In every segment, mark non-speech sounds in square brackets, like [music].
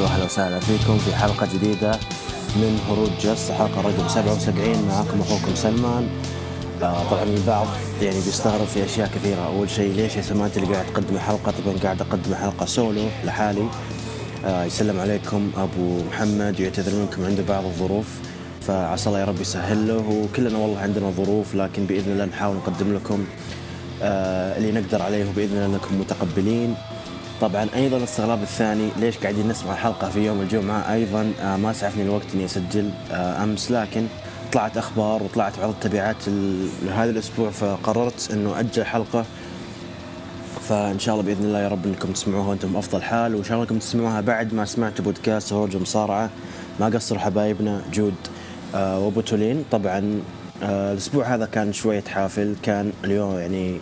وبركاته أهلا وسهلا فيكم في حلقة جديدة من هروج جس حلقة رقم 77 معكم أخوكم سلمان. آه طبعا البعض يعني بيستغرب في أشياء كثيرة. أول شيء ليش يا سلمان اللي قاعد تقدم حلقة؟ طبعا قاعد أقدم حلقة سولو لحالي. آه يسلم عليكم أبو محمد يعتذر منكم عنده بعض الظروف. فعسى الله يا رب يسهل له وكلنا والله عندنا ظروف لكن بإذن الله نحاول نقدم لكم آه اللي نقدر عليه وبإذن الله انكم متقبلين. طبعا أيضا الاستغراب الثاني ليش قاعدين نسمع الحلقة في يوم الجمعة؟ أيضا آه ما سعفني الوقت إني أسجل آه أمس لكن طلعت أخبار وطلعت بعض التبعات لهذا الأسبوع فقررت إنه أجل حلقة. فإن شاء الله بإذن الله يا رب إنكم تسمعوها وأنتم بأفضل حال. وإن شاء الله إنكم تسمعوها بعد ما سمعتوا بودكاست هروج مصارعه ما قصروا حبايبنا جود آه وأبو تولين. طبعا الأسبوع هذا كان شوية حافل. كان اليوم يعني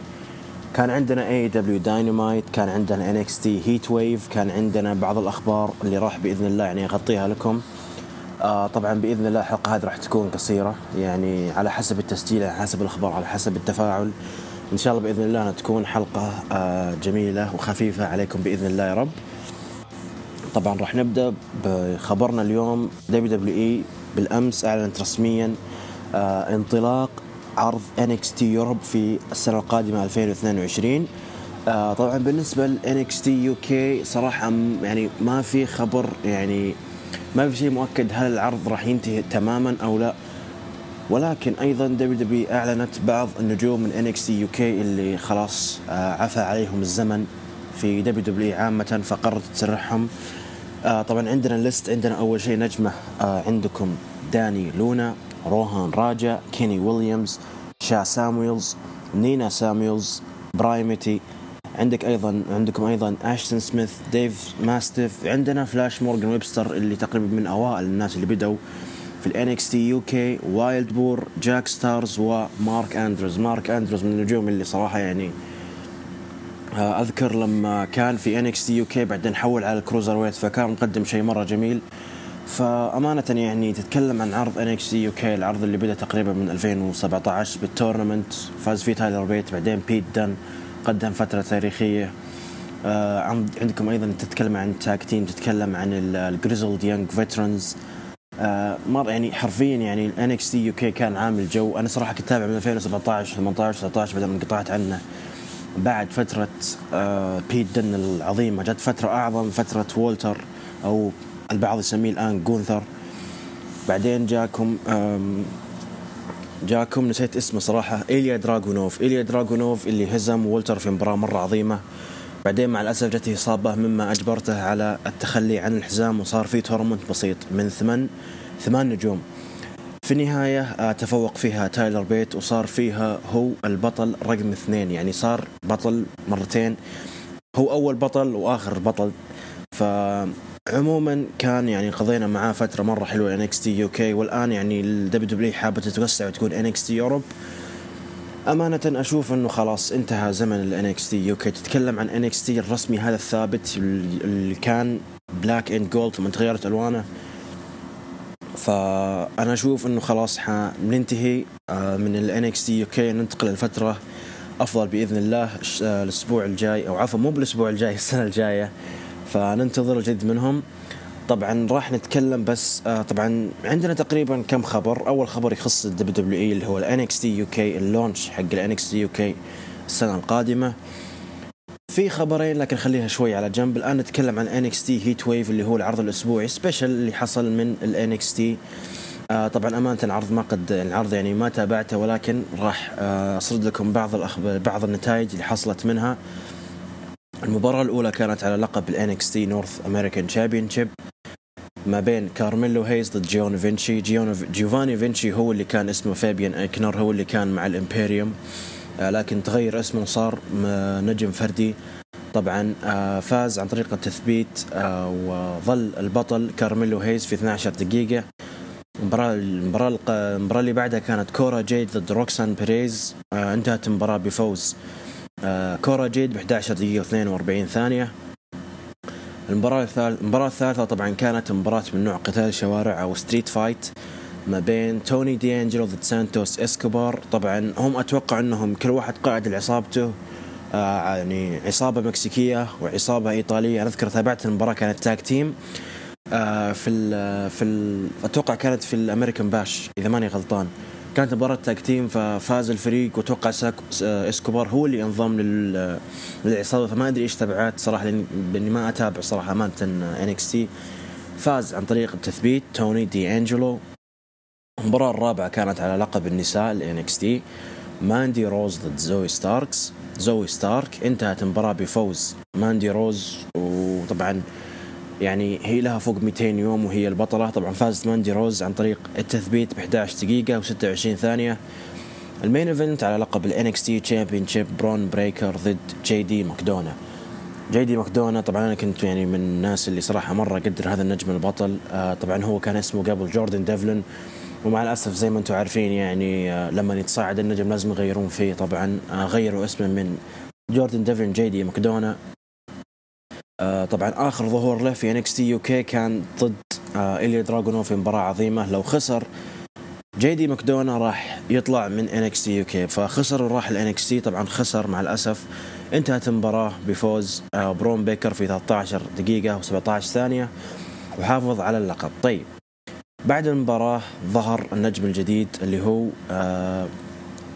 كان عندنا AEW Dynamite كان عندنا NXT Heatwave كان عندنا بعض الأخبار اللي راح بإذن الله يعني أغطيها لكم. آه طبعا بإذن الله الحلقة هذه راح تكون قصيرة يعني على حسب التسجيل على حسب الأخبار على حسب التفاعل. إن شاء الله بإذن الله تكون حلقة آه جميلة وخفيفة عليكم بإذن الله يا رب. طبعا راح نبدأ بخبرنا اليوم. WWE بالأمس أعلنت رسميا آه انطلاق عرض NXT Europe في السنة القادمة 2022 آه طبعا بالنسبة ل NXT UK صراحة يعني ما في خبر يعني ما في شيء مؤكد هل العرض راح ينتهي تماما أو لا. ولكن أيضا WWE أعلنت بعض النجوم من NXT UK اللي خلاص آه عفى عليهم الزمن في WWE عامة فقررت تسرحهم آه طبعا عندنا list عندنا أول شيء نجمة آه عندكم داني لونا. روهان راجا كيني ويليامز شا سامويلز نينا سامويلز برايميت عندك أيضا عندكم أيضا اشتن سميث ديف ماستيف عندنا فلاش مورغان ويبستر اللي تقريبا من أوائل الناس اللي بدوا في ال NXT UK وايلد بور جاك ستارز ومارك اندروز مارك اندروز من النجوم اللي صراحة يعني أذكر لما كان في NXT UK بعدين حول على ال cruiserweight فكان مقدم شيء مرة جميل. فأمانة يعني تتكلم عن عرض ان إكس يو العرض اللي بدأ تقريبا من 2017 بال tournament فاز فيه تايلر بيت بعدين بيت دن قدم فترة تاريخية. آه عندكم أيضا تتكلم عن tag team تتكلم عن ال Grizzled Young Veterans مر يعني حرفيا يعني ال NXT كان عامل جو. أنا صراحة كنت أتابع من 2017 18 19 بعدين انقطعت عنه. بعد فترة آه بيت دن العظيمة جت فترة أعظم فترة وولتر أو البعض يسميه الآن جونثر. بعدين جاكم جاكم نسيت اسمه صراحة إيليا دراغونوف. إيليا دراغونوف اللي هزم وولتر في مباراة مرة عظيمة. بعدين مع الأسف جته إصابة مما أجبرته على التخلي عن الحزام وصار في tournament بسيط من ثمان ثمان نجوم. في النهاية تفوق فيها تايلر بيت وصار فيها هو البطل رقم اثنين. يعني صار بطل مرتين. هو أول بطل وآخر بطل. ف عموما كان يعني قضينا معاه فترة مرة حلوة NXT UK والآن يعني ال WWE حابة تتوسع وتكون NXT Europe أمانة أشوف إنه خلاص انتهى زمن ال NXT UK تتكلم عن تي الرسمي هذا الثابت اللي كان black and gold ثم تغيرت ألوانه. فأنا أشوف إنه خلاص حننتهي من ال NXT UK ننتقل لفترة أفضل بإذن الله الأسبوع الجاي أو عفوا مو بالأسبوع الجاي [laughs] السنة الجاية. فننتظر الجديد منهم. طبعا راح نتكلم بس آه طبعا عندنا تقريبا كم خبر؟ أول خبر يخص ال WWE اللي هو ال NXT UK ال launch حق ال NXT UK السنة القادمة. في خبرين لكن خليها شوي على جنب. الآن نتكلم عن NXT Heatwave اللي هو العرض الأسبوعي special اللي حصل من ال NXT. آه طبعا أمانة العرض ما قد العرض يعني ما تابعته ولكن راح آه اسرد لكم بعض الاخبار بعض النتائج اللي حصلت منها. المباراة الأولى كانت على لقب ال NXT North American Championship ما بين كارميلو هيز ضد جيون فينشي. جيون جيوفاني فينشي هو اللي كان اسمه فابيان ايكنر هو اللي كان مع الإمبيريوم. آه لكن تغير اسمه وصار نجم فردي. طبعا آه فاز عن طريق التثبيت آه وظل البطل كارميلو هيز في 12 دقيقة. المباراة المباراة المباراة اللي بعدها كانت كورا جيد ضد روكسان بيريز. انتهت المباراة بفوز آه كورا جيد ب 11 دقيقة و42 ثانية. المباراة الثالثة المباراة الثالثة طبعا كانت مباراة من نوع قتال شوارع أو street fight ما بين توني دي انجلو ضد سانتوس إسكوبار. طبعا هم أتوقع أنهم كل واحد قائد لعصابته آه يعني عصابة مكسيكية وعصابة إيطالية. أنا أذكر تابعت المباراة كانت team آه في ال في ال أتوقع كانت في ال American Bash إذا ماني غلطان. كانت مباراة tag team ففاز الفريق وأتوقع إسكوبار هو اللي انضم للعصابة فما أدري إيش تبعات صراحة لاني ما أتابع صراحة أمانة NXT. فاز عن طريق التثبيت توني دي انجلو المباراة الرابعة كانت على لقب النساء ال NXT. ماندي روز ضد زوي ستاركس. زوي ستارك انتهت المباراة بفوز ماندي روز وطبعا يعني هي لها فوق 200 يوم وهي البطلة. طبعا فازت ماندي روز عن طريق التثبيت ب 11 دقيقة و26 ثانية. ال main event على لقب ال NXT Championship برون بريكر ضد جي دي ماكدونا. جي دي ماكدونا طبعا أنا كنت يعني من الناس اللي صراحة مرة أقدر هذا النجم البطل. آه طبعا هو كان اسمه قبل جوردن ديفلن. ومع الأسف زي ما أنتم عارفين يعني آه لما يتصاعد النجم لازم يغيرون فيه. طبعا آه غيروا اسمه من جوردن ديفلن جي دي ماكدونا. آه طبعا آخر ظهور له في NXT UK كان ضد آه إليا دراغونوف في مباراة عظيمة. لو خسر جي دي ماكدونا راح يطلع من NXT UK فخسر وراح ال NXT طبعا خسر مع الأسف. انتهت المباراة بفوز آه برون بريكر في 13 دقيقة و17 ثانية وحافظ على اللقب. طيب بعد المباراة ظهر النجم الجديد اللي هو آه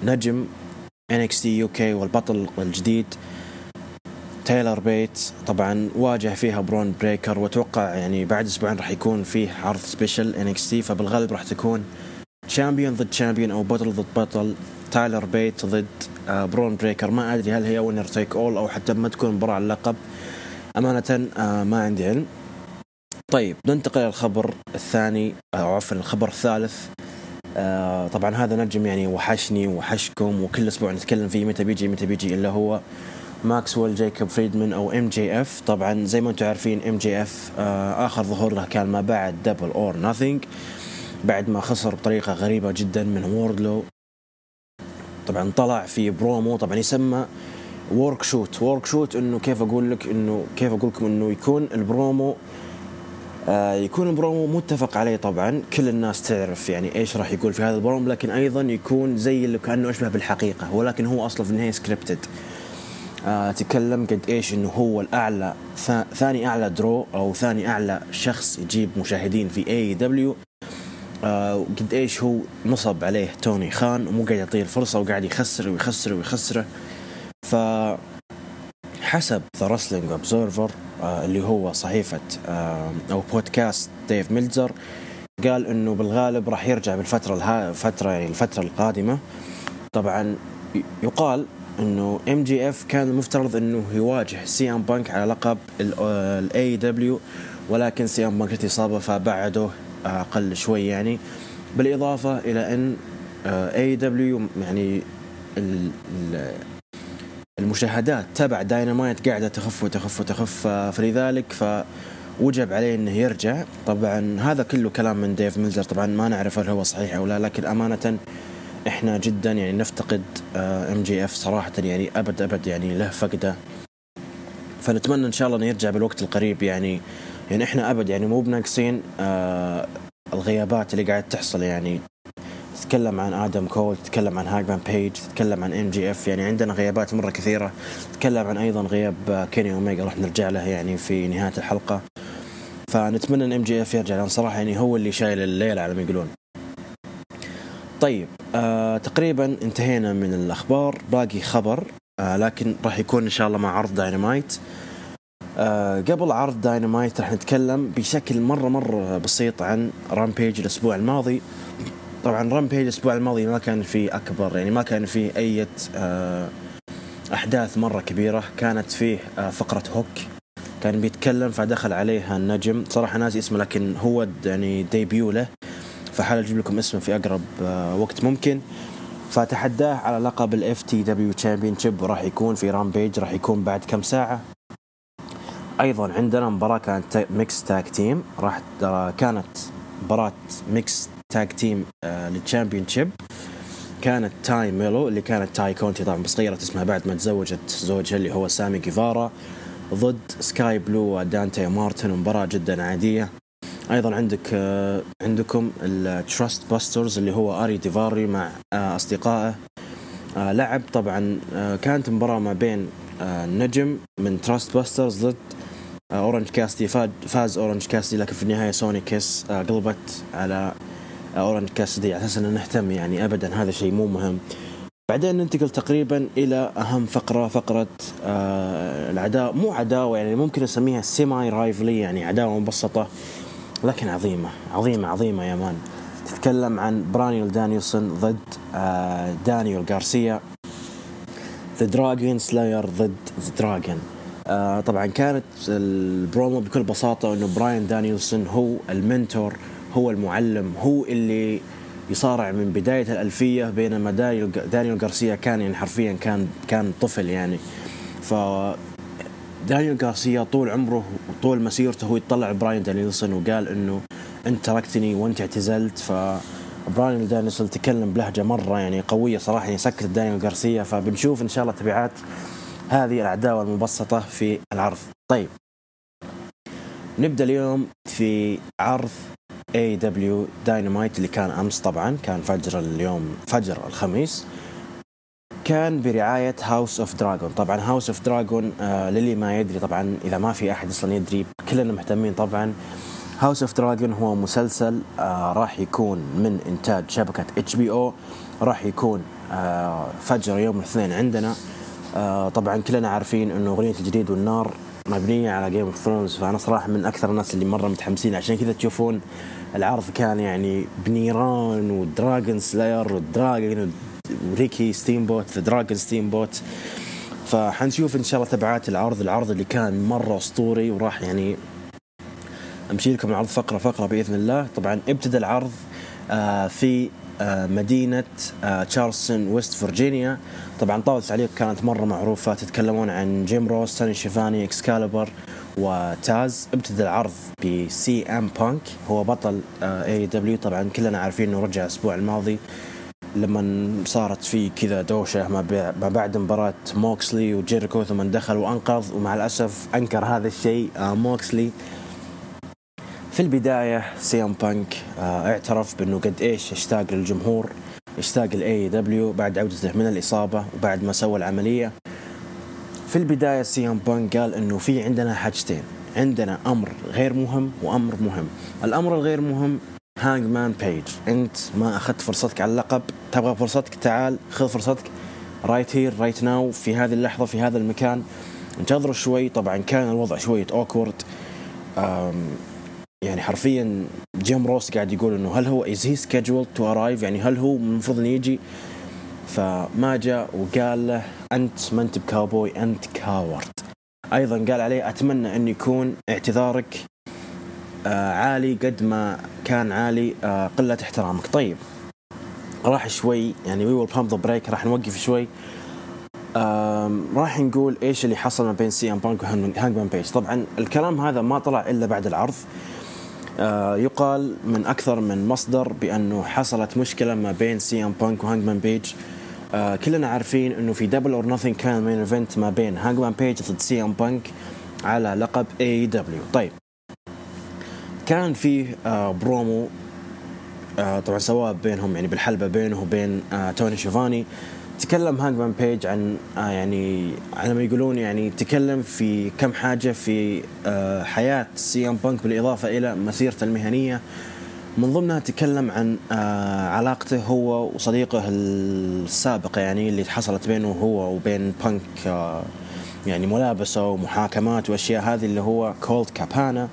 نجم UK والبطل الجديد تايلر بيت طبعا واجه فيها برون بريكر وأتوقع يعني بعد أسبوعين راح يكون فيه عرض special NXT فبالغالب راح تكون champion ضد champion أو بطل ضد بطل. تايلر بيت ضد آه برون بريكر. ما أدري هل هي winner take all أو حتى ما تكون مباراة على اللقب. أمانة آه ما عندي علم. طيب ننتقل للخبر الثاني أو عفوا الخبر الثالث. آه طبعا هذا نجم يعني وحشني وحشكم وكل أسبوع نتكلم فيه متى بيجي متى بيجي إلا هو. ماكسويل جايكوب فريدمان أو MJF طبعا زي ما أنتم عارفين MJF آخر ظهور له كان ما بعد Double or Nothing بعد ما خسر بطريقة غريبة جدا من ووردلو. طبعا طلع في برومو طبعا يسمى work shoot work shoot إنه كيف أقول لك إنه كيف أقول لكم إنه يكون البرومو آه يكون البرومو متفق عليه طبعا. كل الناس تعرف يعني إيش راح يقول في هذا البرومو لكن أيضا يكون زي اللي كأنه أشبه بالحقيقة ولكن هو أصلا في النهاية scripted تكلم قد إيش إنه هو الأعلى ثاني أعلى draw أو ثاني أعلى شخص يجيب مشاهدين في AEW آه وقد إيش هو نصب عليه توني خان ومو قاعد يعطيه الفرصة وقاعد يخسر ويخسر ويخسره. ف حسب The Wrestling Observer اللي هو صحيفة آه أو بودكاست ديف ميلزر قال إنه بالغالب راح يرجع بالفترة الها يعني الفترة القادمة. طبعا يقال إنه MJF كان المفترض إنه يواجه CM Punk على لقب ال AEW ولكن CM Punk إصابه فبعده أقل شوي يعني. بالإضافة إلى أن AEW يعني المشاهدات تبع داينامايت قاعدة تخف وتخف وتخف فلذلك فوجب عليه إنه يرجع. طبعا هذا كله كلام من ديف ميلزر طبعا ما نعرف هل هو صحيح أو لا لكن أمانة إحنا جدا يعني نفتقد MJF صراحة يعني أبد أبد يعني له فقده. فنتمنى إن شاء الله إنه يرجع بالوقت القريب يعني يعني إحنا أبد يعني مو بناقصين آه الغيابات اللي قاعد تحصل يعني. تتكلم عن آدم كول تتكلم عن هانجمان بيج تتكلم عن MJF يعني عندنا غيابات مرة كثيرة. تتكلم عن أيضا غياب كيني اوميجا راح نرجع له يعني في نهاية الحلقة. فنتمنى إن MJF يرجع لأن صراحة يعني هو اللي شايل الليلة على ما يقولون. طيب آه تقريبا انتهينا من الأخبار باقي خبر آه لكن راح يكون إن شاء الله مع عرض داينامايت آه قبل عرض داينامايت راح نتكلم بشكل مرة مرة بسيط عن Rampage الأسبوع الماضي. طبعا Rampage الأسبوع الماضي ما كان فيه أكبر يعني ما كان فيه أي آه أحداث مرة كبيرة. كانت فيه آه فقرة هوك كان بيتكلم فدخل عليها النجم. صراحة ناسي اسمه لكن هو يعني debut له. فأحاول أجيب لكم اسمه في أقرب وقت ممكن. فتحداه على لقب ال FTW Championship وراح يكون في Rampage راح يكون بعد كم ساعة. أيضا عندنا مباراة كانت mix tag team راح كانت مباراة mix tag team لل championship كانت تاي ميلو اللي كانت تاي كونتي طبعا بس غيرت اسمها بعد ما تزوجت زوجها اللي هو سامي جيفارا ضد سكاي بلو ودانتي مارتن مباراة جدا عادية. أيضا عندك عندكم ال Trustbusters اللي هو آري ديفاري مع أصدقائه. لعب طبعا كانت مباراة ما بين آه، نجم من Trustbusters ضد اورنج كاسيدي فاز اورنج كاسيدي لكن في النهاية سوني كيس قلبت على اورنج كاسيدي على أساس ان نهتم يعني ابدا. هذا شيء مو مهم. بعدين ننتقل تقريبا إلى أهم فقرة فقرة آه العداوة. مو عداوة يعني ممكن نسميها semi rivalry يعني عداوة مبسطة. لكن عظيمة عظيمة عظيمة يا man. تتكلم عن براين دانيلسون ضد آه دانيال غارسيا the Dragon Slayer ضد the Dragon آه طبعا كانت البرومو بكل بساطة إنه براين دانيلسون هو ال mentor هو المعلم هو اللي يصارع من بداية الألفية بينما دانيال غارسيا كان يعني حرفيا كان كان طفل يعني. ف دانيال غارسيا طول عمره وطول مسيرته هو يطالع براين دانيلسون وقال إنه أنت تركتني وأنت اعتزلت ف براين دانيلسون تكلم بلهجة مرة يعني قوية صراحة يعني سكت دانيال غارسيا فبنشوف إن شاء الله تبعات هذه العداوه المبسطة في العرض. طيب. نبدأ اليوم في عرض AEW Dynamite اللي كان أمس طبعا كان فجر اليوم فجر الخميس. كان برعاية House of Dragon طبعا House of Dragon للي ما يدري طبعا إذا ما في أحد أصلا يدري كلنا مهتمين طبعا. House of Dragon هو مسلسل آه راح يكون من إنتاج شبكة HBO راح يكون آه فجر يوم الاثنين عندنا. آه طبعا كلنا عارفين إنه أغنية الجليد والنار مبنية على Game of Thrones فأنا صراحة من أكثر الناس اللي مرة متحمسين. عشان كذا تشوفون العرض كان يعني بنيران و Dragon Slayer و Dragon وريكي ستيم بوت the Dragon ستيم بوت فحنشوف إن شاء الله تبعات العرض العرض اللي كان مرة أسطوري وراح يعني أمشي لكم العرض فقرة فقرة بإذن الله. طبعا ابتدى العرض آه في آه مدينة آه تشارلستون ويست فرجينيا طبعا طاولة التعليق كانت مرة معروفة تتكلمون عن جيم روس توني شيفاني إكسكاليبر وتاز. ابتدى العرض بسي إم بانك هو بطل AEW طبعا كلنا عارفين إنه رجع الأسبوع الماضي. لما صارت في كذا دوشة ما بعد مباراة موكسلي وجيريكو ثم دخل وأنقذ ومع الأسف أنكر هذا الشيء موكسلي. في البداية سي ام بانك اعترف بأنه قد إيش اشتاق للجمهور اشتاق ل AEW بعد عودته من الإصابة وبعد ما سوى العملية. في البداية سي ام بانك قال إنه في عندنا حاجتين عندنا أمر غير مهم وأمر مهم. الأمر الغير مهم هانجمان بيج انت ما أخذت فرصتك على اللقب. تبغى فرصتك تعال خذ فرصتك. right here right now في هذه اللحظة في هذا المكان. انتظروا شوي. طبعا كان الوضع شوية awkward يعني حرفيا جيم روس قاعد يقول إنه هل هو is he scheduled to arrive يعني هل هو المفروض إنه يجي؟ فما جاء وقال له أنت ما أنت بكاوبوي أنت coward أيضا قال عليه أتمنى أن يكون اعتذارك عالي قد ما كان عالي آه قلة احترامك. طيب راح شوي يعني we will pump the brake راح نوقف شوي. راح نقول إيش اللي حصل ما بين سي ام بانك وهانجمان بيج طبعا الكلام هذا ما طلع إلا بعد العرض. آه يقال من أكثر من مصدر بأنه حصلت مشكلة ما بين سي ام بانك وهانجمان بيج. آه كلنا عارفين إنه في Double or Nothing كان main event ما بين هانجمان بيج ضد سي ام بانك على لقب AEW طيب كان فيه آه برومو آه طبعا سواء بينهم يعني بالحلبة بينه وبين آه توني شيفاني. تكلم هانجمان بيج عن يعني على ما يقولون يعني تكلم في كم حاجة في حياة سي ام بانك بالإضافة إلى مسيرته المهنية. من ضمنها تكلم عن علاقته هو وصديقه السابق يعني اللي حصلت بينه هو وبين بانك يعني ملابسه ومحاكمات وأشياء هذه اللي هو كولت كابانا.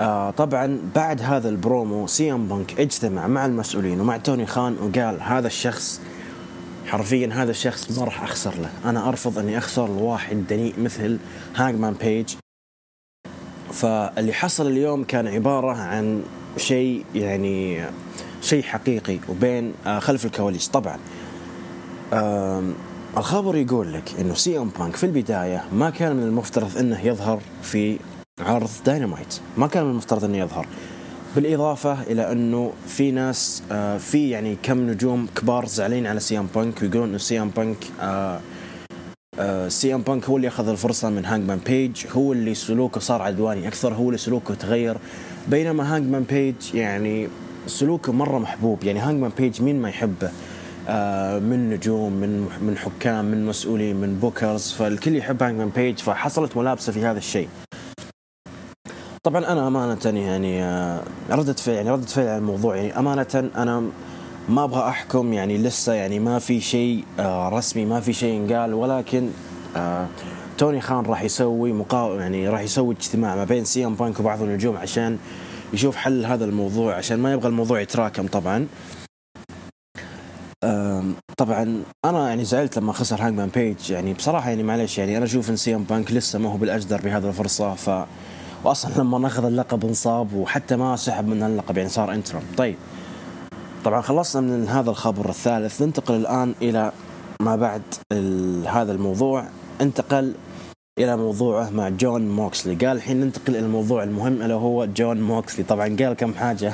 آه طبعا بعد هذا البرومو سي إم بانك اجتمع مع المسؤولين ومع توني خان وقال هذا الشخص حرفيا هذا الشخص ما راح أخسر له. أنا أرفض أني أخسر لواحد دنيء مثل هانجمان بيج. فاللي حصل اليوم كان عبارة عن شيء يعني شيء حقيقي وبين آه خلف الكواليس. طبعا الخبر يقول لك إنه سي إم بانك في البداية ما كان من المفترض إنه يظهر في عرض داينامايت. ما كان من المفترض إنه يظهر. بالإضافة إلى إنه في ناس آه في يعني كم نجوم كبار زعلين على سي ام بانك ويقولون إنه سي ام بانك آه آه سي ام بانك هو اللي أخذ الفرصة من هانجمان بيج هو اللي سلوكه صار عدواني أكثر هو اللي سلوكه تغير. بينما هانجمان بيج يعني سلوكه مرة محبوب. يعني هانجمان بيج مين ما يحبه؟ آه، من نجوم من من حكام من مسؤولين من bookers فالكل يحب هانجمان بيج فحصلت ملابسة في هذا الشيء. طبعا أنا أمانة يعني آه، ردة فعل يعني ردة فعل على الموضوع يعني أمانة أنا ما أبغى أحكم يعني لسه يعني ما في شيء آه، رسمي ما في شيء انقال ولكن توني خان راح يسوي مقاوم يعني راح يسوي اجتماع ما بين سي إم بانك وبعض النجوم عشان يشوف حل هذا الموضوع عشان ما يبغى الموضوع يتراكم طبعا. طبعا أنا يعني زعلت لما خسر هانجمان بيج يعني بصراحة يعني معلش يعني أنا أشوف إن سي إم بانك لسه ما هو بالأجدر بهذه الفرصة ف واصلا لما ناخذ اللقب انصاب وحتى ما سحب من اللقب يعني صار interim طيب. طبعا خلصنا من هذا الخبر الثالث ننتقل الآن إلى ما بعد هذا الموضوع. انتقل إلى موضوعه مع جون موكسلي. قال الحين ننتقل إلى الموضوع المهم الا هو جون موكسلي. طبعا قال كم حاجة.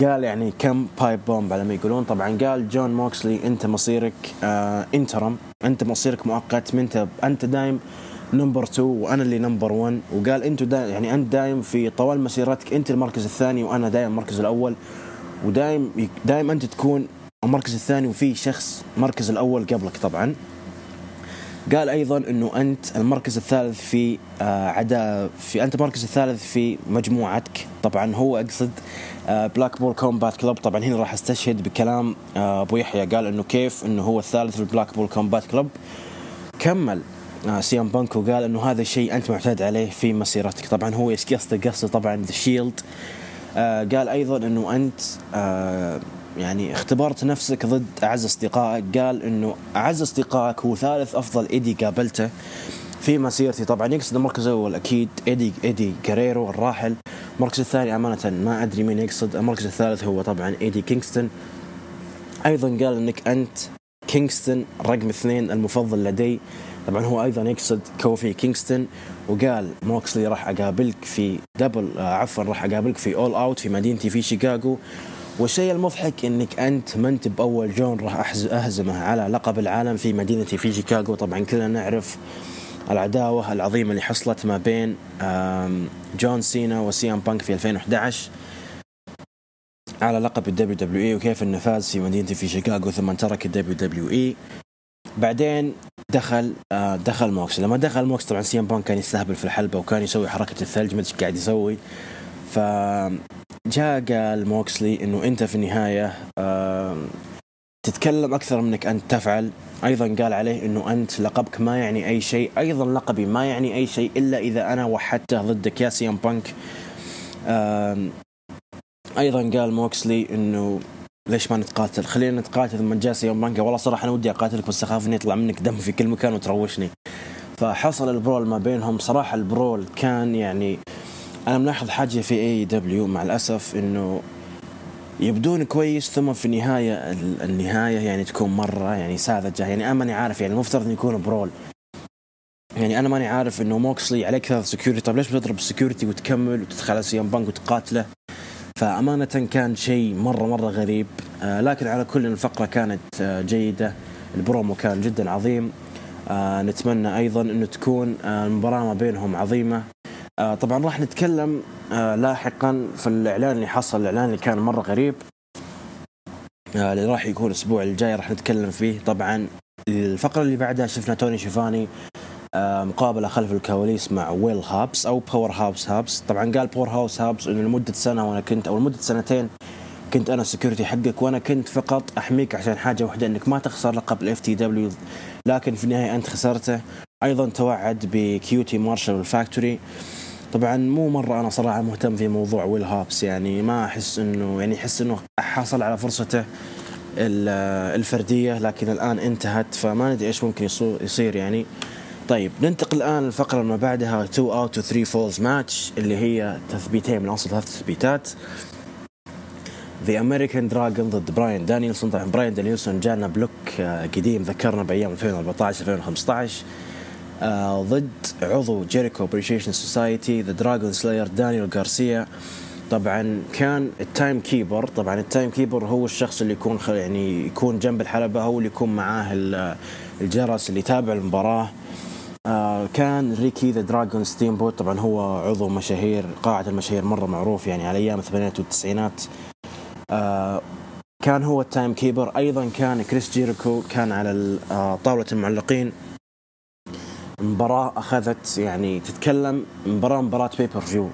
قال يعني كم pipe bomb على ما يقولون. طبعا قال جون موكسلي أنت مصيرك آه interim أنت مصيرك مؤقت. انت أنت دايم number 2 وأنا اللي number 1 وقال أنتوا دا يعني أنت دايم في طوال مسيرتك أنت المركز الثاني وأنا دايم المركز الأول. ودايم دايم أنت تكون المركز الثاني وفي شخص مركز الأول قبلك طبعا. قال أيضا إنه أنت المركز الثالث في آه عدا في أنت المركز الثالث في مجموعتك. طبعا هو أقصد Blackpool Combat Club طبعا هنا راح أستشهد بكلام آه أبو يحيى. قال إنه كيف إنه هو الثالث في ال Blackpool Combat Club كمل. سي إم بانك وقال إنه هذا الشيء أنت معتاد عليه في مسيرتك. طبعا هو قصده قصده طبعا The Shield آه قال أيضا إنه أنت آه يعني اختبرت نفسك ضد أعز أصدقائك. قال إنه أعز أصدقائك هو ثالث أفضل إيدي قابلته في مسيرتي. طبعا يقصد المركز الأول أكيد إيدي إيدي جيريرو الراحل. المركز الثاني أمانة ما أدري مين يقصد. المركز الثالث هو طبعا إيدي كينغستون. أيضا قال إنك أنت كينغستون رقم اثنين المفضل لدي. طبعا هو أيضا يقصد كوفي كينغستون وقال موكسلي راح أقابلك في دبل آه عفوا راح أقابلك في All Out في مدينتي في شيكاغو. والشيء المضحك إنك أنت ما أنت بأول جون راح أهزمه على لقب العالم في مدينتي في شيكاغو. طبعا كلنا نعرف العداوة العظيمة اللي حصلت ما بين جون سينا وسي ام بانك في 2011 على لقب ال WWE وكيف إنه فاز في مدينتي في شيكاغو ثم ترك ال WWE. بعدين دخل آه، دخل موكس. لما دخل موكس طبعا سي إم بانك كان يستهبل في الحلبة وكان يسوي حركة الثلج ما أدري قاعد يسوي. ف جاء قال موكسلي إنه أنت في النهاية تتكلم أكثر منك انت تفعل. أيضا قال عليه إنه أنت لقبك ما يعني أي شيء أيضا لقبي ما يعني أي شيء إلا إذا أنا وحدته ضدك يا سي إم بانك. أيضا قال موكسلي إنه ليش ما نتقاتل؟ خلينا نتقاتل ثم جاء سي ام بانك والله صراحة أنا ودي أقاتلك بس أخاف اني يطلع منك دم في كل مكان وتروشني. فحصل ال brawl ما بينهم. صراحة ال brawl كان يعني أنا ملاحظ حاجة في AEW مع الأسف إنه يبدون كويس ثم في النهايه النهاية يعني تكون مرة يعني ساذجة. يعني أنا ماني عارف يعني المفترض إنه يكون brawl. يعني أنا ماني عارف إنه موكسلي عليه ثلاث security طيب ليش بتضرب ال security وتكمل وتدخل على سي إم بانك وتقاتله؟ فأمانة كان شيء مرة مرة غريب آه لكن على كل الفقرة كانت آه جيدة. البرومو كان جدا عظيم. آه نتمنى أيضا أنه تكون المباراة ما بينهم عظيمة. طبعا راح نتكلم لاحقا في الإعلان اللي حصل. الإعلان اللي كان مرة غريب اللي راح يكون الأسبوع الجاي راح نتكلم فيه. طبعا الفقرة اللي بعدها شفنا توني شيفاني مقابلة خلف الكواليس مع ويل هابس أو باور هاوس هابس طبعا قال باور هاوس هابس إنه لمدة سنة وأنا كنت أو لمدة سنتين كنت أنا ال security حقك وأنا كنت فقط أحميك عشان حاجة واحدة إنك ما تخسر لقب ال FTW لكن في النهاية أنت خسرته. أيضا توعد بكيوتي مارشال ال Factory طبعا مو مرة أنا صراحة مهتم في موضوع ويل هابس يعني ما أحس إنه يعني أحس إنه حصل على فرصته الفردية لكن الآن انتهت فما ندري إيش ممكن يصير يعني. طيب ننتقل الآن للفقرة ما بعدها 2 out of 3 falls match اللي هي تثبيتين من أصل ثلاث تثبيتات. The American Dragon ضد براين دانيلسون طبعا براين دانيلسون جانا ب look آه، قديم ذكرنا بأيام 2014 2015 آه ضد عضو Jericho Appreciation Society The Dragon Slayer دانيال غارسيا طبعا كان ال timekeeper طبعا ال timekeeper هو الشخص اللي يكون يعني يكون جنب الحلبة هو اللي يكون معاه الجرس اللي يتابع المباراة. آه كان ريكي The Dragon ستيم بوت. طبعا هو عضو مشاهير قاعة المشاهير مرة معروف يعني على أيام الثمانينات والتسعينات. آه كان هو ال timekeeper. أيضا كان كريس جيريكو كان على آه، طاولة المعلقين. مباراة أخذت يعني تتكلم مباراة مباراة pay-per-view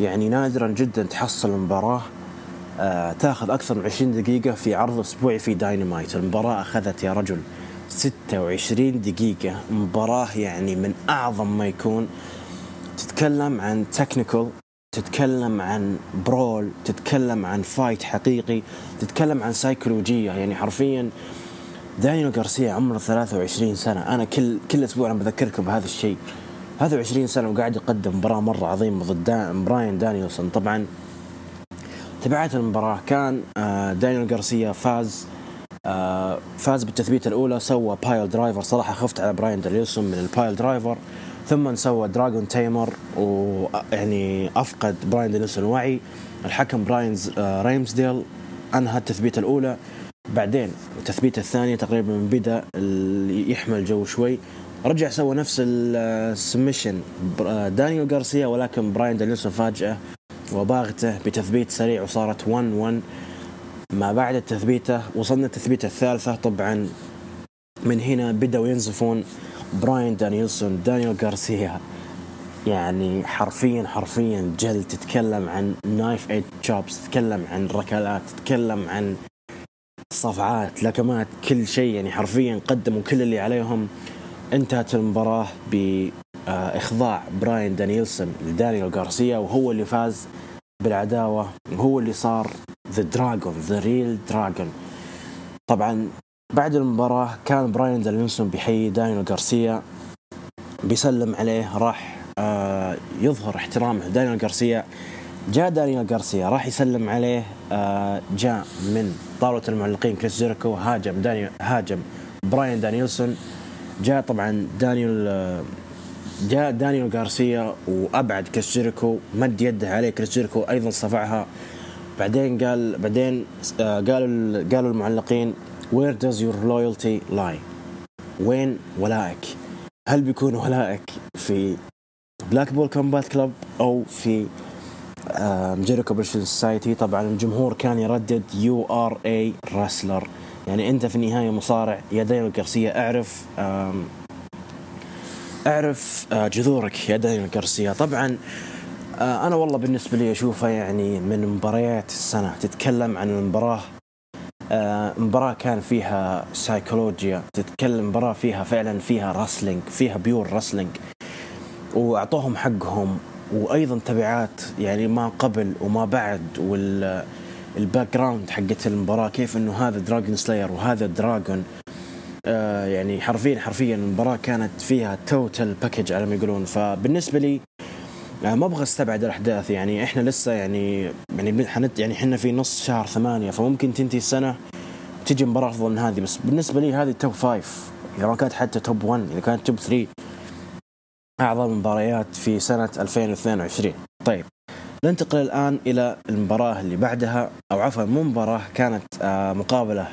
يعني نادرا جدا تحصل مباراة آه تأخذ أكثر من 20 دقيقة في عرض أسبوعي في داينامايت، المباراة أخذت يا رجل. 26 دقيقة، مباراة يعني من أعظم ما يكون. تتكلم عن technical تتكلم عن brawl تتكلم عن fight حقيقي تتكلم عن سيكولوجية يعني حرفيا دانيال غارسيا عمره 23 سنة. أنا كل كل أسبوع أنا بذكركم بهذا الشيء. 23 سنة وقاعد يقدم مباراة مرة عظيمة ضد براين دانيلسون طبعا تبعت المباراة كان آه، دانيال غارسيا فاز فاز بالتثبيته الأولى سوى piledriver صراحة خفت على براين دانيلسون من ال piledriver ثم سوى Dragon Tamer ويعني أفقد براين دانيلسون وعي. الحكم براين آه، ريمزديل انهى التثبيته الأولى. بعدين التثبيته الثانية تقريبا من بدأ يحمى الجو شوي. رجع سوى نفس ال submission دانيال غارسيا ولكن براين دانيلسون فاجأة وباغته بتثبيت سريع وصارت 1 1 ما بعد التثبيتة وصلنا التثبيتة الثالثة. طبعا من هنا بدأوا ينزفون براين دانيلسون دانيال غارسيا. يعني حرفيا حرفيا جل تتكلم عن knife edge chops تتكلم عن ركلات تتكلم عن صفعات لكمات كل شيء. يعني حرفيا قدموا كل اللي عليهم. انتهت المباراة بإخضاع براين دانيلسون لدانيال غارسيا وهو اللي فاز بالعداوة وهو اللي صار the dragon the real dragon طبعا بعد المباراة كان براين دانيلسون بيحيي دانيال غارسيا بيسلم عليه راح آه يظهر احترامه. دانيال غارسيا جاء دانيال غارسيا راح يسلم عليه آه جاء من طاولة المعلقين كريس جيريكو هاجم دانيال هاجم براين دانيلسون جاء طبعا دانيال آه جاء دانيال غارسيا وأبعد كريس جيريكو مد يده عليه كريس جيريكو أيضا صفعها. بعدين قال بعدين آه قالوا قالوا المعلقين where does your loyalty lie? وين ولائك؟ هل بيكون ولائك في Blackpool Combat Club أو في Jericho Appreciation Society طبعا الجمهور كان يردد you are a wrestler يعني أنت في النهاية مصارع يا دانيال غارسيا اعرف أعرف آه، جذورك يا دانيال غارسيا طبعا أنا والله بالنسبة لي اشوفها يعني من مباريات السنة تتكلم عن المباراه آه، مباراة كان فيها سايكولوجيا تتكلم مباراة فيها فعلا فيها wrestling فيها pure wrestling وأعطوهم حقهم وأيضا تبعات يعني ما قبل وما بعد وال ال background حقت المباراة كيف إنه هذا dragon slayer وهذا dragon آه يعني حرفيا حرفيا المباراة كانت فيها total package على ما يقولون. فبالنسبة لي آه ما أبغى أستبعد الأحداث. يعني إحنا لسه يعني يعني حنت يعني إحنا في نص شهر ثمانية فممكن تنتهي السنة تجي مباراة أفضل من هذه. بس بالنسبة لي هذه top five. إذا ما كانت حتى top 1 إذا كانت top 3 أعظم مباريات في سنة 2022 طيب ننتقل الآن إلى المباراة اللي بعدها أو عفوا مو مباراة كانت آه، مقابلة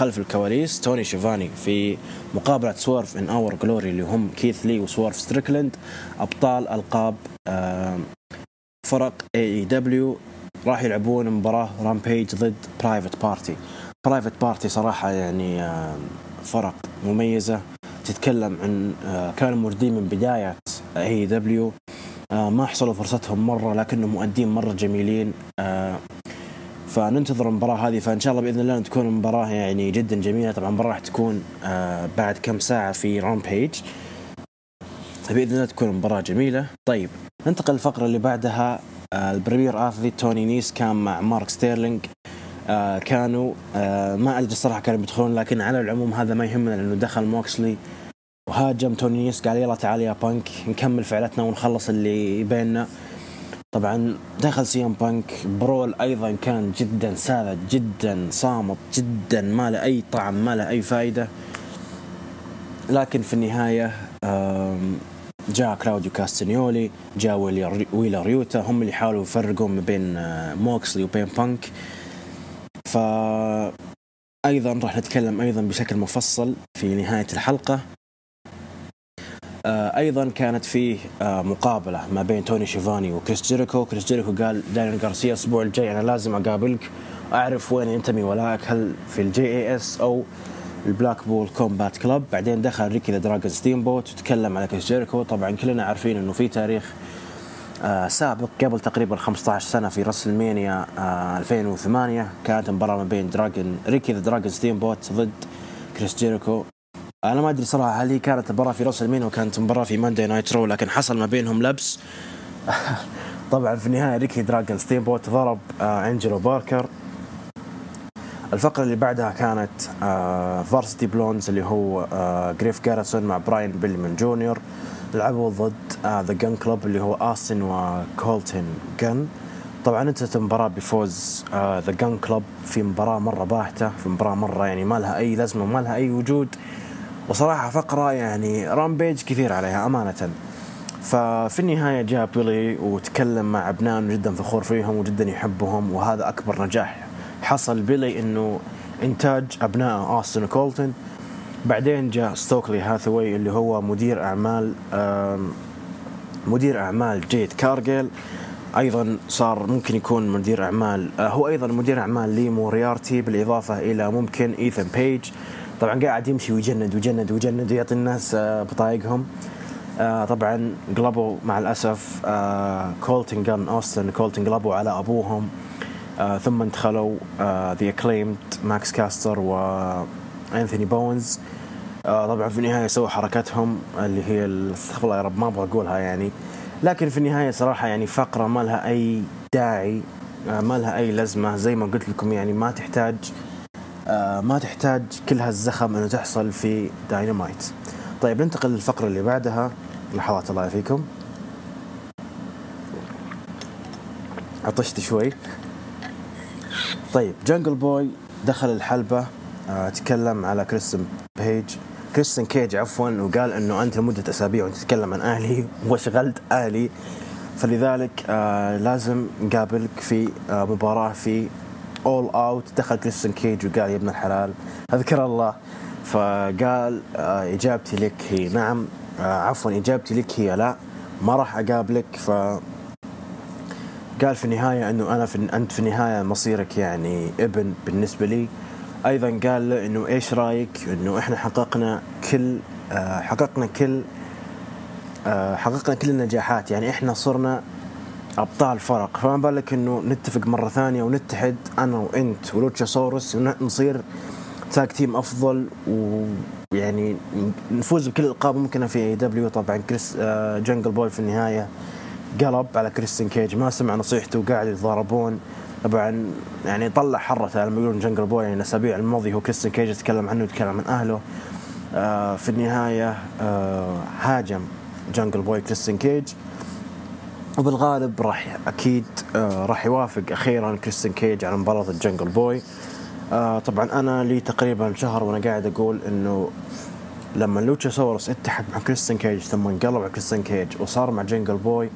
خلف الكواليس توني شيفاني في مقابلة Swerve in Our Glory اللي هم كيث لي وسوورف ستريكلند أبطال ألقاب آه، فرق AEW راح يلعبون مباراة Rampage ضد Private Party Private Party صراحة يعني فرق مميزة. تتكلم عن آه، كانوا موجودين من بداية AEW آه، ما حصلوا فرصتهم مرة لكنهم مؤدين مرة جميلين. آه، فننتظر المباراة هذه فإن شاء الله بإذن الله تكون المباراة يعني جدا جميلة. طبعا المباراة راح تكون بعد كم ساعة في Rampage بإذن الله تكون مباراة جميلة. طيب ننتقل للفقرة اللي بعدها. ال Premier Athlete توني نيس كان مع مارك ستيرلينج. آه كانوا آه ما أدري الصراحه كانوا بيدخلون لكن على العموم هذا ما يهمنا لأنه دخل موكسلي وهاجم توني نيس قال يلا تعال يا بانك نكمل فعلتنا ونخلص اللي بيننا. طبعا دخل سي إم بانك brawl أيضا كان جدا ساذج جدا صامت جدا ما له أي طعم ما له أي فائده لكن في النهاية جاء كلاوديو كاستنيولي جاء ويلر يوتا هم اللي حاولوا يفرقون ما بين آه، موكسلي وبين بانك. ف أيضا راح نتكلم أيضا بشكل مفصل في نهاية الحلقة. أيضا كانت فيه آه مقابلة ما بين توني شيفاني وكريس جيريكو. كريس جيريكو قال دانيال غارسيا الأسبوع الجاي أنا لازم أقابلك. أعرف وين ينتمي ولائك هل في ال JAS أو ال Blackpool Combat Club بعدين دخل ريكي the Dragon ستيم بوت وتكلم على كريس جيريكو. طبعا كلنا عارفين إنه في تاريخ آه سابق قبل تقريبا 15 سنة في WrestleMania آه 2008 كانت مباراة ما بين دراجون ريكي the Dragon ستيم بوت ضد كريس جيريكو. أنا ما أدري صراحة هل هي كانت مباراه في WrestleMania وكانت مباراه في Monday Night Raw لكن حصل ما بينهم لبس. [laughs] طبعا في النهاية ريكي Dragon ستيم بوت ضرب آه أنجلو باركر. الفقرة اللي بعدها كانت آه Varsity Blonds اللي هو آه جريف جارسون مع براين بيلمان جونيور لعبوا ضد the Gunn Club اللي هو استن وكولتن جن طبعا انتهت المباراة بفوز the Gunn Club في مباراة مرة باهتة في مباراة مرة يعني ما لها أي لازمة وما لها أي وجود. وصراحة فقرة يعني رامبيج كثير عليها أمانة. ففي النهاية جاء بيلي وتكلم مع ابنائه جدا فخور فيهم وجدا يحبهم وهذا أكبر نجاح حصل. بيلي إنه إنتاج أبناء اوستن وكولتن بعدين جاء ستوكلي هاثوي اللي هو مدير أعمال مدير أعمال جيد كارجيل. أيضا صار ممكن يكون مدير أعمال هو أيضا مدير أعمال لي موريارتي بالإضافة إلى ممكن إيثن بيج. طبعا قاعد يمشي ويجند ويجند ويجند ويعطي الناس بطايقهم. طبعا قلبوا مع الأسف كولتن جن أوستن كولتن قلبوا على أبوهم. آه ثم دخلوا The Acclaimed ماكس كاستر وانثوني بونز آه طبعا في النهاية سووا حركتهم اللي هي استغفر الله يا رب ما أبغى أقولها يعني. لكن في النهاية صراحة يعني فقرة ما لها أي داعي آه ما لها أي لازمة. زي ما قلت لكم يعني ما تحتاج آه ما تحتاج كل هالزخم إنه تحصل في داينامايت. طيب ننتقل للفقرة اللي بعدها. لحظات الله فيكم. عطشت شوي. طيب جنجل بوي دخل الحلبة آه تكلم على كريستن بيج. كريستن كيج عفوا وقال إنه أنت لمدة أسابيع وأنت تتكلم عن أهلي [laughs] وشغلت أهلي. فلذلك آه لازم نقابلك في آه مباراة في All Out دخل كريستن كيج وقال يا ابن الحلال أذكر الله. فقال آه إجابتي لك هي نعم. آه عفوا إجابتي لك هي لا ما راح أقابلك. ف قال في النهاية أنه أنا في أنت في النهاية مصيرك يعني ابن بالنسبة لي. أيضا قال له أنه إيش رأيك؟ أنه إحنا حققنا كل آه حققنا كل حققنا كل النجاحات. يعني إحنا صرنا أبطال فرق. فما بالك أنه نتفق مرة ثانية ونتحد أنا وأنت ولوتشا سورس ونصير tag team أفضل ويعني نفوز بكل الألقاب ممكنة في AEW طبعا كريس آه جنجل بوي في النهاية قلب على كريستين كيج ما سمع نصيحته وقاعد يتضاربون. طبعا يعني طلع حرته لما يقولون جنجل بوي يعني الأسابيع الماضية هو كريستين كيج يتكلم عنه ويتكلم عن أهله. آه في النهاية آه هاجم جنجل بوي كريستين كيج وبالغالب راح أكيد آه راح يوافق أخيرا كريستين كيج على مباراة الجنجل بوي آه طبعا أنا لي تقريبا شهر وأنا قاعد أقول إنه لما لوتشا سورس اتحد مع كريستن كيج ثم انقلب على كريستن كيج وصار مع جنجل بوي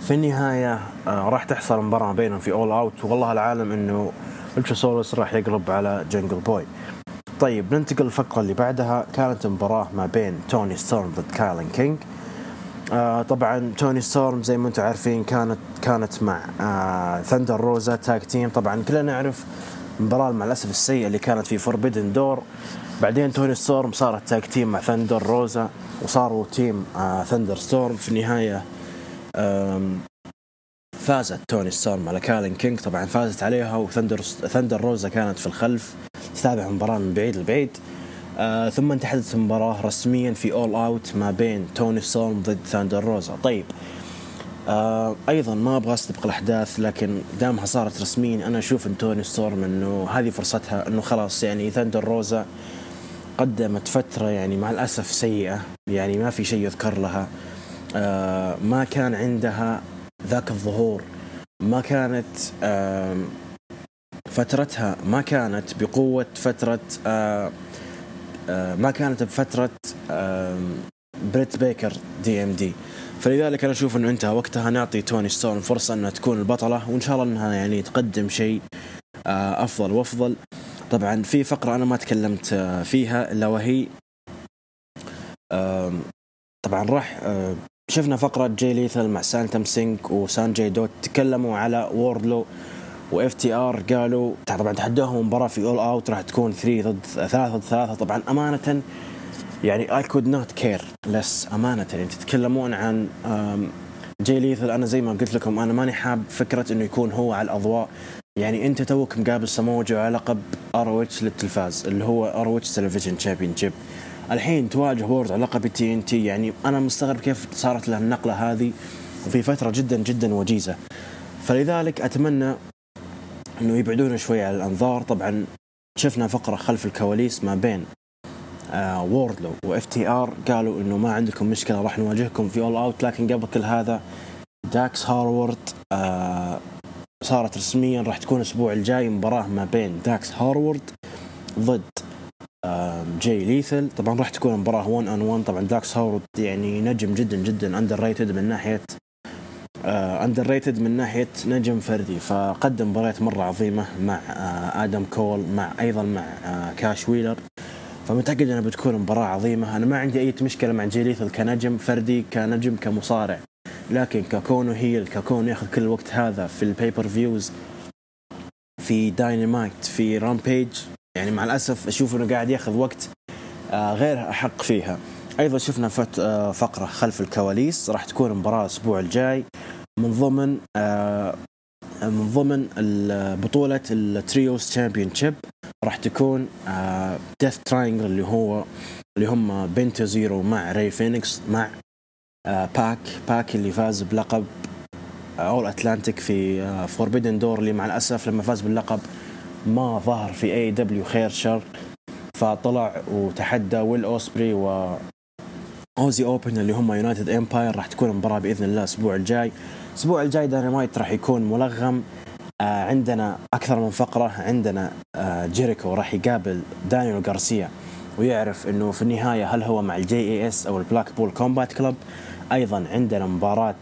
في النهاية آه راح تحصل مباراة بينهم في All Out والله العالم إنه لوتشا سورس راح يقلب على جنجل بوي طيب ننتقل للفقرة اللي بعدها. كانت مباراة ما بين توني ستورم ضد كايلن كينج آه طبعا توني ستورم زي ما أنتم عارفين كانت كانت مع آه ثندر روزا tag team طبعا كلنا نعرف المباراة مع الأسف السيئة اللي كانت في Forbidden Door بعدين توني ستورم صارت tag team مع ثندر روزا وصاروا team آه Thunder Storm في النهاية فازت توني ستورم على كايلن كينج طبعا فازت عليها وثندر ثندر روزا كانت في الخلف تتابع المباراة من بعيد لبعيد. آه ثم انتهت المباراة رسميا في All Out ما بين توني ستورم ضد ثاندر روزا. طيب آه أيضا ما أبغى استبق الأحداث لكن دامها صارت رسميا أنا أشوف إن توني ستورم إنه هذه فرصتها إنه خلاص يعني ثاندر روزا قدمت فترة يعني مع الأسف سيئة يعني ما في شيء يذكر لها. آه ما كان عندها ذاك الظهور ما كانت آه فترتها ما كانت بقوة فترة آه ما كانت بفترة آه بريت بيكر DMD. فلذلك أنا أشوف انه انتهى وقتها نعطي توني ستورم فرصة إنها تكون البطلة وإن شاء الله إنها يعني تقدم شيء آه أفضل وأفضل. طبعا في فقرة أنا ما تكلمت فيها إلا وهي طبعا راح شفنا فقرة جي ليثل مع ساتنام سينغ وسانجي دوت تكلموا على ووردلو و FTR قالوا طبعا تحدوهم مباراة في All Out راح تكون 3 ضد 3 ضد 3 طبعا أمانة يعني I could not care less أمانة. يعني تتكلمون عن جي ليثل أنا زي ما قلت لكم أنا ماني حاب فكرة إنه يكون هو على الأضواء. يعني أنت توك مقابل سموجي على لقب ROH للتلفاز اللي هو ROH television championship الحين تواجه ووردلو على لقب TNT. يعني أنا مستغرب كيف صارت له النقلة هذه وفي فترة جدا جدا وجيزة. فلذلك أتمنى إنه يبعدون شوي على الأنظار. طبعا شفنا فقرة خلف الكواليس ما بين آه ووردلو و FTR قالوا إنه ما عندكم مشكلة راح نواجهكم في All Out لكن قبل كل هذا داكس هارورد آه صارت رسميا راح تكون الأسبوع الجاي مباراة ما بين داكس هارورد ضد جاي ليثل طبعا راح تكون مباراة 1 on 1 طبعا داكس هارورد يعني نجم جدا جدا underrated من ناحية under uh, rated من ناحية نجم فردي فقدم مباريات مرة عظيمة مع uh, آدم كول مع أيضا مع uh, كاش ويلر. فمتأكد إنها بتكون مباراة عظيمة. أنا ما عندي أي مشكلة مع جي ليثل كنجم فردي كنجم كمصارع. لكن ككونه heel ككونه ياخذ كل الوقت هذا في ال pay-per-views في داينامايت في Rampage يعني مع الأسف أشوف إنه قاعد ياخذ وقت آه، غير أحق فيها. أيضا شفنا فت آه، فقرة خلف الكواليس راح تكون مباراة الأسبوع الجاي. من ضمن آه، من ضمن بطولة ال trios championship راح تكون Death Triangle اللي هو اللي هم بنتا زيرو مع ري فينيكس مع باك باك اللي فاز بلقب All-Atlantic في Forbidden Door اللي مع الأسف لما فاز باللقب ما ظهر في AEW خير شر فطلع وتحدى ويل اوسبري و أوزي أوبن اللي هم United Empire راح تكون المباراه بإذن الله الأسبوع الجاي. الأسبوع الجاي داينامايت راح يكون ملغم. آه عندنا أكثر من فقرة عندنا آه جيريكو راح يقابل دانيال غارسيا ويعرف إنه في النهاية هل هو مع ال JAS أو ال Blackpool Combat Club أيضا عندنا مباراة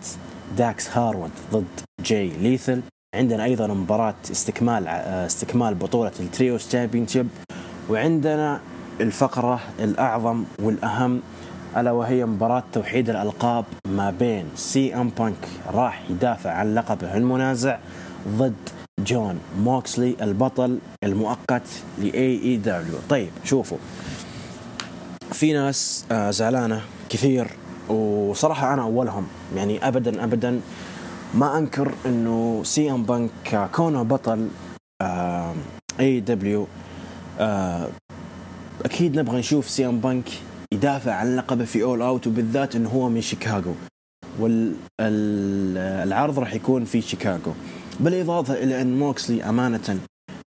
داكس هارورد ضد جاي ليثل عندنا أيضا مباراة استكمال استكمال بطولة ال trios championship وعندنا الفقرة الأعظم والأهم ألا وهي مباراة توحيد الألقاب ما بين سي إم بانك راح يدافع عن لقبه المنازع ضد جون موكسلي البطل المؤقت ل AEW طيب شوفوا. في ناس آه، زعلانة كثير وصراحة أنا أولهم. يعني ابدا ابدا ما أنكر إنه سي إم بانك كونه بطل AEW أكيد نبغى نشوف سي إم بانك يدافع عن لقبه في All Out وبالذات إنه هو من شيكاغو. والعرض راح يكون في شيكاغو. بالإضافة إلى إن موكسلي أمانة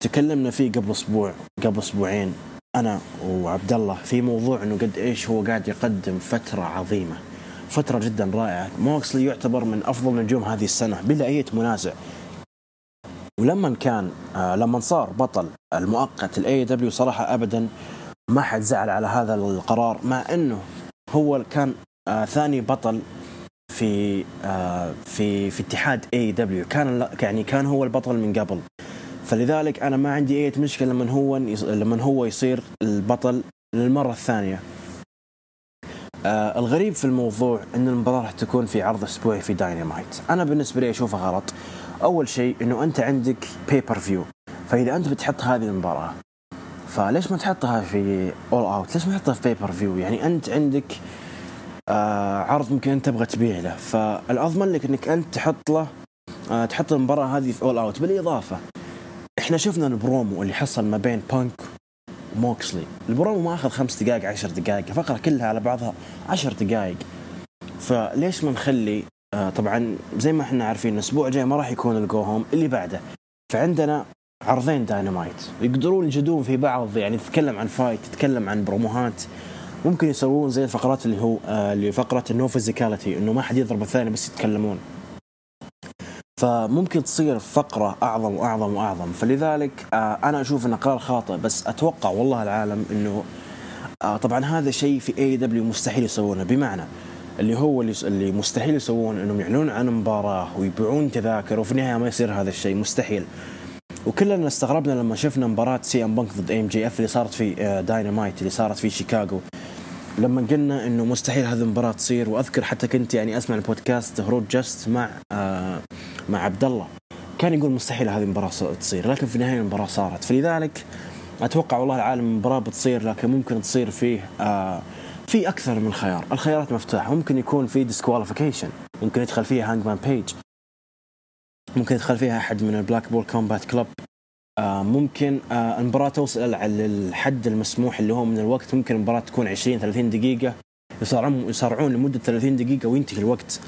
تكلمنا فيه قبل أسبوع قبل أسبوعين أنا وعبد الله في موضوع إنه قد إيش هو قاعد يقدم فترة عظيمة فترة جدا رائعة. موكسلي يعتبر من أفضل نجوم هذه السنة بلا أي منازع ولما كان آه لما صار بطل المؤقت ال AEW صراحة أبدا ما حد زعل على هذا القرار مع أنه هو كان آه ثاني بطل في آه في في اتحاد AEW كان يعني كان هو البطل من قبل. فلذلك أنا ما عندي أي مشكلة لما هو لما هو يصير البطل للمرة الثانية. آه الغريب في الموضوع إن المباراة راح تكون في عرض أسبوعي في داينامايت أنا بالنسبة لي اشوفها غلط. أول شيء إنه أنت عندك pay-per-view فإذا أنت بتحط هذه المباراة فليش ما تحطها في All Out ليش ما تحطها في pay-per-view يعني أنت عندك آه عرض ممكن أنت تبغى تبيع له. فالأضمن لك إنك أنت تحط له آه تحط المباراة هذه في All Out بالإضافة إحنا شفنا البرومو اللي حصل ما بين بانك موكسلي البرومو ما أخذ خمس دقائق عشر دقائق الفقره كلها على بعضها عشر دقائق. فليش ما نخلي آه طبعا زي ما إحنا عارفين الأسبوع الجاي ما راح يكون ال go home اللي بعده. فعندنا عرضين داينامايت. يقدرون يجدون في بعض يعني تتكلم عن fight تتكلم عن بروموهات. ممكن يسوون زي الفقرات اللي هو آه اللي فقرة ال no physicality إنه ما حد يضرب الثاني بس يتكلمون. فممكن تصير فقرة أعظم وأعظم وأعظم. فلذلك آه، أنا أشوف أنه قرار خاطئ بس أتوقع والله العالم أنه آه، طبعا هذا شيء في AEW مستحيل يسوونه. بمعنى اللي هو اللي, مستحيل يسوون إنهم يعلنون عن مباراة ويبيعون تذاكر وفي النهاية ما يصير هذا الشيء مستحيل. وكلنا استغربنا لما شفنا مباراة سي إم بانك ضد إم جي إف اللي صارت في داينامايت آه، اللي صارت في شيكاغو. لما قلنا إنه مستحيل هذه المباراة تصير وأذكر حتى كنت يعني أسمع البودكاست هروج جست مع آه مع عبد الله كان يقول مستحيل هذه المباراة تصير لكن في النهاية المباراة صارت. فلذلك أتوقع والله العالم المباراة بتصير لكن ممكن تصير فيه آه في أكثر من خيار. الخيارات مفتوحة. ممكن يكون في disqualification ممكن يدخل فيها هانجمان بيج ممكن يدخل فيها أحد من ال Blackpool Combat Club. آه ممكن آه المباراة توصل للحد المسموح اللي هو من الوقت. ممكن المباراة تكون 20 30 دقيقة. يصارعون يصارعون لمدة 30 دقيقة وينتهي الوقت.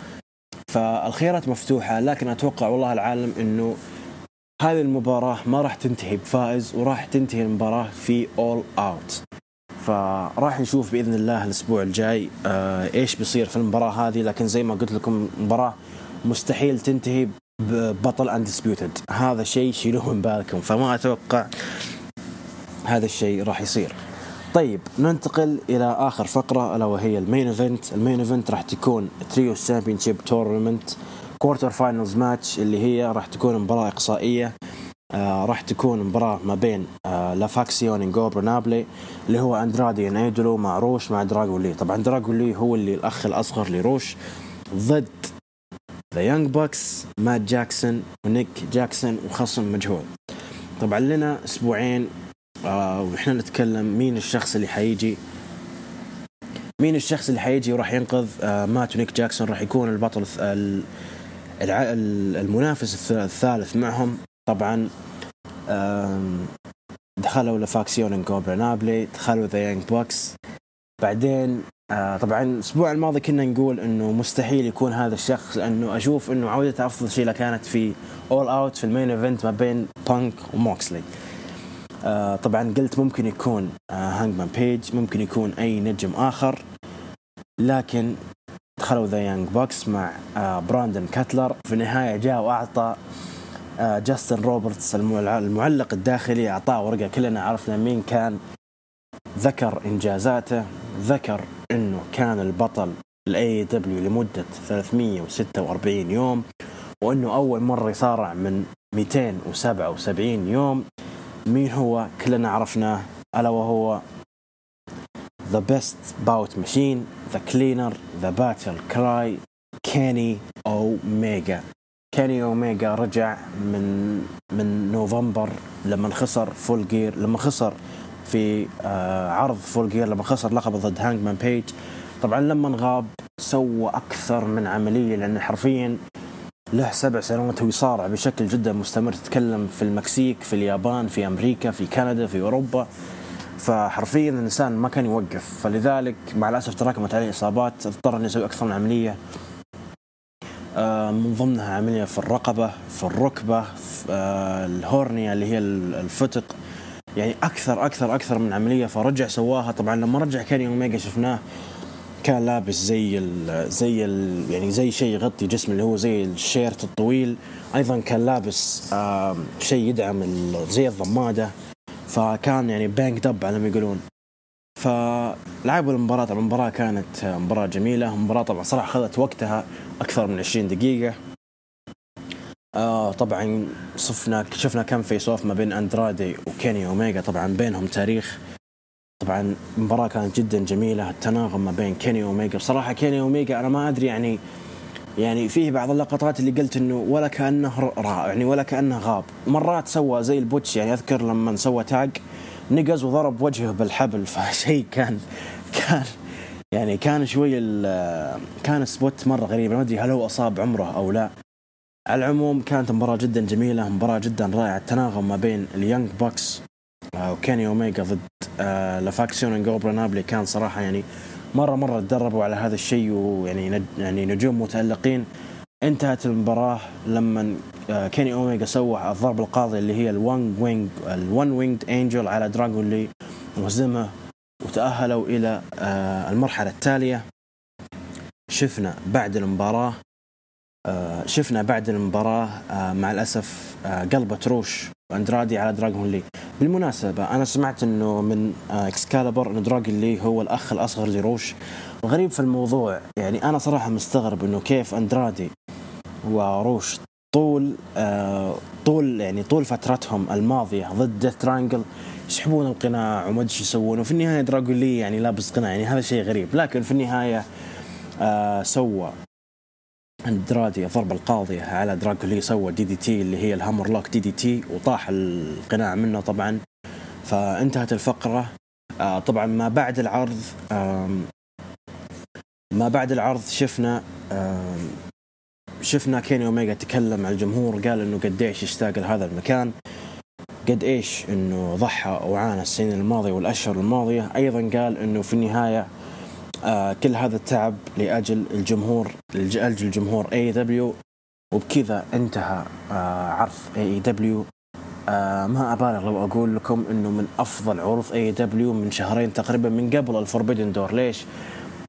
فالخيارات مفتوحة لكن أتوقع والله العالم أنه هذه المباراة ما راح تنتهي بفائز وراح تنتهي المباراة في All Out فراح نشوف بإذن الله الأسبوع الجاي آه إيش بيصير في المباراة هذه. لكن زي ما قلت لكم مباراة مستحيل تنتهي ببطل undisputed هذا شيء شيلوه من بالكم فما أتوقع هذا الشيء راح يصير. طيب ننتقل إلى آخر فقرة ألا وهي ال main event. ال main event راح تكون trios championship tournament quarter finals match اللي هي راح تكون مباراة إقصائية. آه راح تكون مباراة ما بين آه لا فاكسيون إنجوبرنابلي اللي هو أندرادي إل إيدولو مع روش مع دراجون لي طبعا دراجون لي هو اللي الأخ الأصغر لروش ضد The Young Bucks مات جاكسون ونيك جاكسون وخصم مجهول. طبعا لنا أسبوعين آه وإحنا نتكلم مين الشخص اللي حيجي. مين الشخص اللي حيجي وراح ينقذ آه مات ونيك جاكسون راح يكون البطل المنافس الثالث معهم. طبعا دخلوا لا فاكسيون إنجوبرنابلي دخلوا The Young Bucks بعدين آه طبعا الأسبوع الماضي كنا نقول إنه مستحيل يكون هذا الشخص لأنه أشوف إنه عودته أفضل شيء كانت في All Out في ال main event ما بين بانك وموكسلي. آه طبعا قلت ممكن يكون آه هانجمان بيج ممكن يكون أي نجم آخر لكن دخلوا The Young Bucks مع براندن كاتلر. في النهاية جاء وأعطى جاستن روبرتس المعلق الداخلي أعطاه ورقة كلنا عرفنا مين كان ذكر إنجازاته ذكر إنه كان البطل ال AEW لمدة 346 يوم وإنه أول مرة يصارع من 277 يوم. مين هو؟ كلنا عرفناه ألا وهو The Best Bout Machine The Cleaner The Battle Cry كيني اوميجا كيني اوميجا رجع من من نوفمبر لما خسر Full Gear لما خسر في آه، عرض Full Gear لما خسر لقبه ضد هانجمان بيج طبعا لما غاب سوى أكثر من عملية لأن حرفيا له سبع سنوات ويصارع بشكل جدا مستمر. تتكلم في المكسيك في اليابان في أمريكا في كندا في أوروبا. فحرفيا الإنسان ما كان يوقف. فلذلك مع الأسف تراكمت عليه إصابات. اضطر انه يسوي أكثر من عملية. آه، من ضمنها عملية في الرقبة في الركبة في آه، ال hernia اللي هي الفتق. يعني أكثر أكثر أكثر من عملية. فرجع سواها. طبعا لما رجع كان اوميجا شفناه كان لابس زي ال زي ال يعني زي شيء يغطي جسمه اللي هو زي ال shirt الطويل. أيضا كان لابس شيء يدعم زي الضمادة. فكان يعني banged up على ما يقولون. فلعبوا المباراة. المباراة كانت مباراة جميلة. مباراة طبعا صراحة أخذت وقتها أكثر من 20 دقيقة. آه طبعا شفنا شفنا كم face off ما بين أندرادي وكيني اوميجا طبعا بينهم تاريخ. طبعا المباراة كانت جدا جميلة. التناغم ما بين كيني اوميجا بصراحة كيني اوميجا أنا ما أدري يعني يعني فيه بعض اللقطات اللي قلت إنه ولا كأنه يعني ولا كأنه غاب. مرات سوى زي ال botch. يعني أذكر لما سوى tag نقز وضرب وجهه بالحبل. [laughs] فشيء كان كان يعني كان شوي كان spot مرة غريب. ما أدري هل هو أصاب عمره أو لا. على العموم كانت مباراة جدا جميلة مباراة جدا رائعة التناغم ما بين ال Young Bucks آه، وكيني اوميجا ضد آه، La Facción Ingobernable كان صراحة يعني مرة مرة تدربوا على هذا الشيء ويعني يعني نجوم متألقين. انتهت المباراة لما آه، كيني اوميجا سوى الضرب القاضي اللي هي ال One Winged ال One Winged Angel على دراجون لي وهزمه وتأهلوا إلى المرحلة التالية. شفنا بعد المباراة آه، شفنا بعد المباراة آه، مع الأسف آه، قلبة روش وأندرادي على دراغون لي. بالمناسبة أنا سمعت أنه من اكسكالبر أن دراغون لي هو الأخ الأصغر لروش. وغريب في الموضوع يعني أنا صراحة مستغرب أنه كيف أندرادي وروش طول طول يعني طول فترتهم الماضية ضد Death Triangle يسحبون القناع وما أدري يسوون. وفي النهاية دراجون لي يعني لابس قناع يعني هذا شيء غريب. لكن في النهاية آه سوى. اندرادي الضربة القاضية على دراجون لي سوى دي دي تي اللي هي الهامر لوك دي دي تي وطاح القناع منه طبعا. فانتهت الفقرة. آه طبعا ما بعد العرض ما بعد العرض شفنا شفنا كيني اوميجا تكلم مع الجمهور قال إنه قديش يشتاق لهذا المكان قد إيش إنه ضحى وعانى السنين الماضية والأشهر الماضية. أيضا قال إنه في النهاية كل هذا التعب لأجل الجمهور لأجل الجمهور AEW وبكذا انتهى آه عرض AEW آه ما أبالغ لو أقول لكم إنه من أفضل عروض AEW من شهرين تقريبا من قبل ال Forbidden Door. ليش؟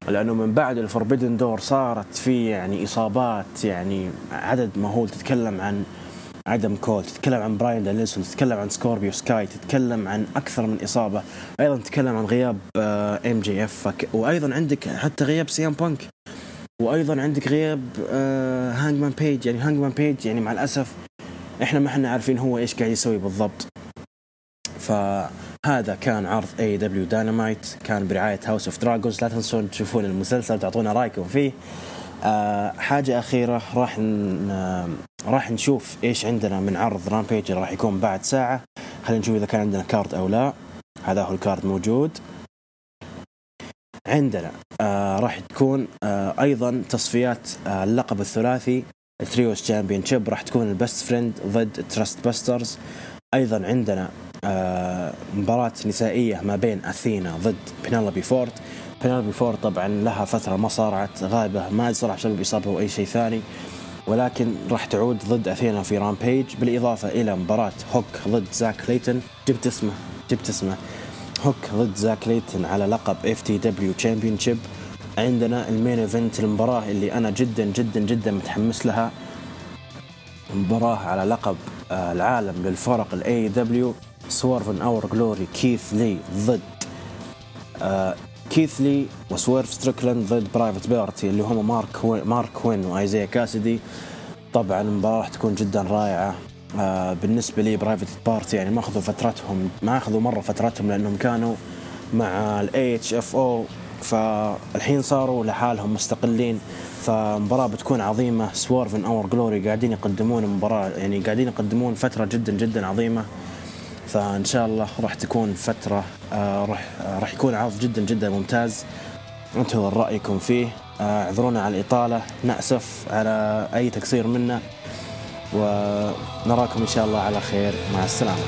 لأنه من بعد ال Forbidden Door صارت في يعني إصابات يعني عدد مهول تتكلم عن آدم كول تتكلم عن براين دانيلسون تتكلم عن سكوربيو سكاي تتكلم عن أكثر من إصابة. أيضا تتكلم عن غياب MJF. وأيضا عندك حتى غياب سي ام بانك. وأيضا عندك غياب آه، بيج. يعني هانجمان بيج يعني مع الأسف إحنا ما إحنا عارفين هو إيش قاعد يسوي بالضبط. فهذا كان عرض AEW Dynamite كان برعاية House of Dragons لا تنسون تشوفون المسلسل تعطونا رأيكم فيه. آه حاجة أخيرة راح آه راح نشوف إيش عندنا من عرض Rampage راح يكون بعد ساعة. خلينا نشوف إذا كان عندنا card أو لا. هذا هو ال card موجود. عندنا آه راح تكون آه أيضا تصفيات آه اللقب الثلاثي ال trios championship راح تكون ال Best Friends ضد Trustbusters أيضا عندنا آه مباراة نسائية ما بين أثينا ضد بينلبي فورد بينلبي فورد طبعا لها فترة ما صارعت غائبه ما صراحة بسبب اصابه أو أي شيء ثاني. ولكن راح تعود ضد أثينا في Rampage بالإضافة إلى مباراة هوك ضد زاك كليتن. جبت اسمه جبت اسمه. هوك ضد زاك كليتن على لقب FTW champion عندنا ال main event المباراة اللي أنا جدا جدا جدا متحمس لها. مباراة على لقب آه، العالم للفرق ال AEW Swerve in Our Glory كيث لي ضد آه، كيث لي وسويرف ستريكلاند ضد Private Party اللي هم مارك مارك كوين وايزيا كاسدي طبعا المباراة راح تكون جدا رائعة. آه بالنسبة لي Private Party يعني ما أخذوا فترتهم ما أخذوا مرة فترتهم لأنهم كانوا مع ال AHFO فالحين صاروا لحالهم مستقلين. فمباراة بتكون عظيمة. Swerve in Our Glory قاعدين يقدمون مباراة يعني قاعدين يقدمون فترة جدا جدا عظيمة. فإن شاء الله راح تكون فترة آه راح آه راح يكون عرض جدا جدا ممتاز. انتظر رأيكم فيه. آه، اعذرونا على الإطالة. نأسف على أي تقصير منا ونراكم إن شاء الله على خير. مع السلامة.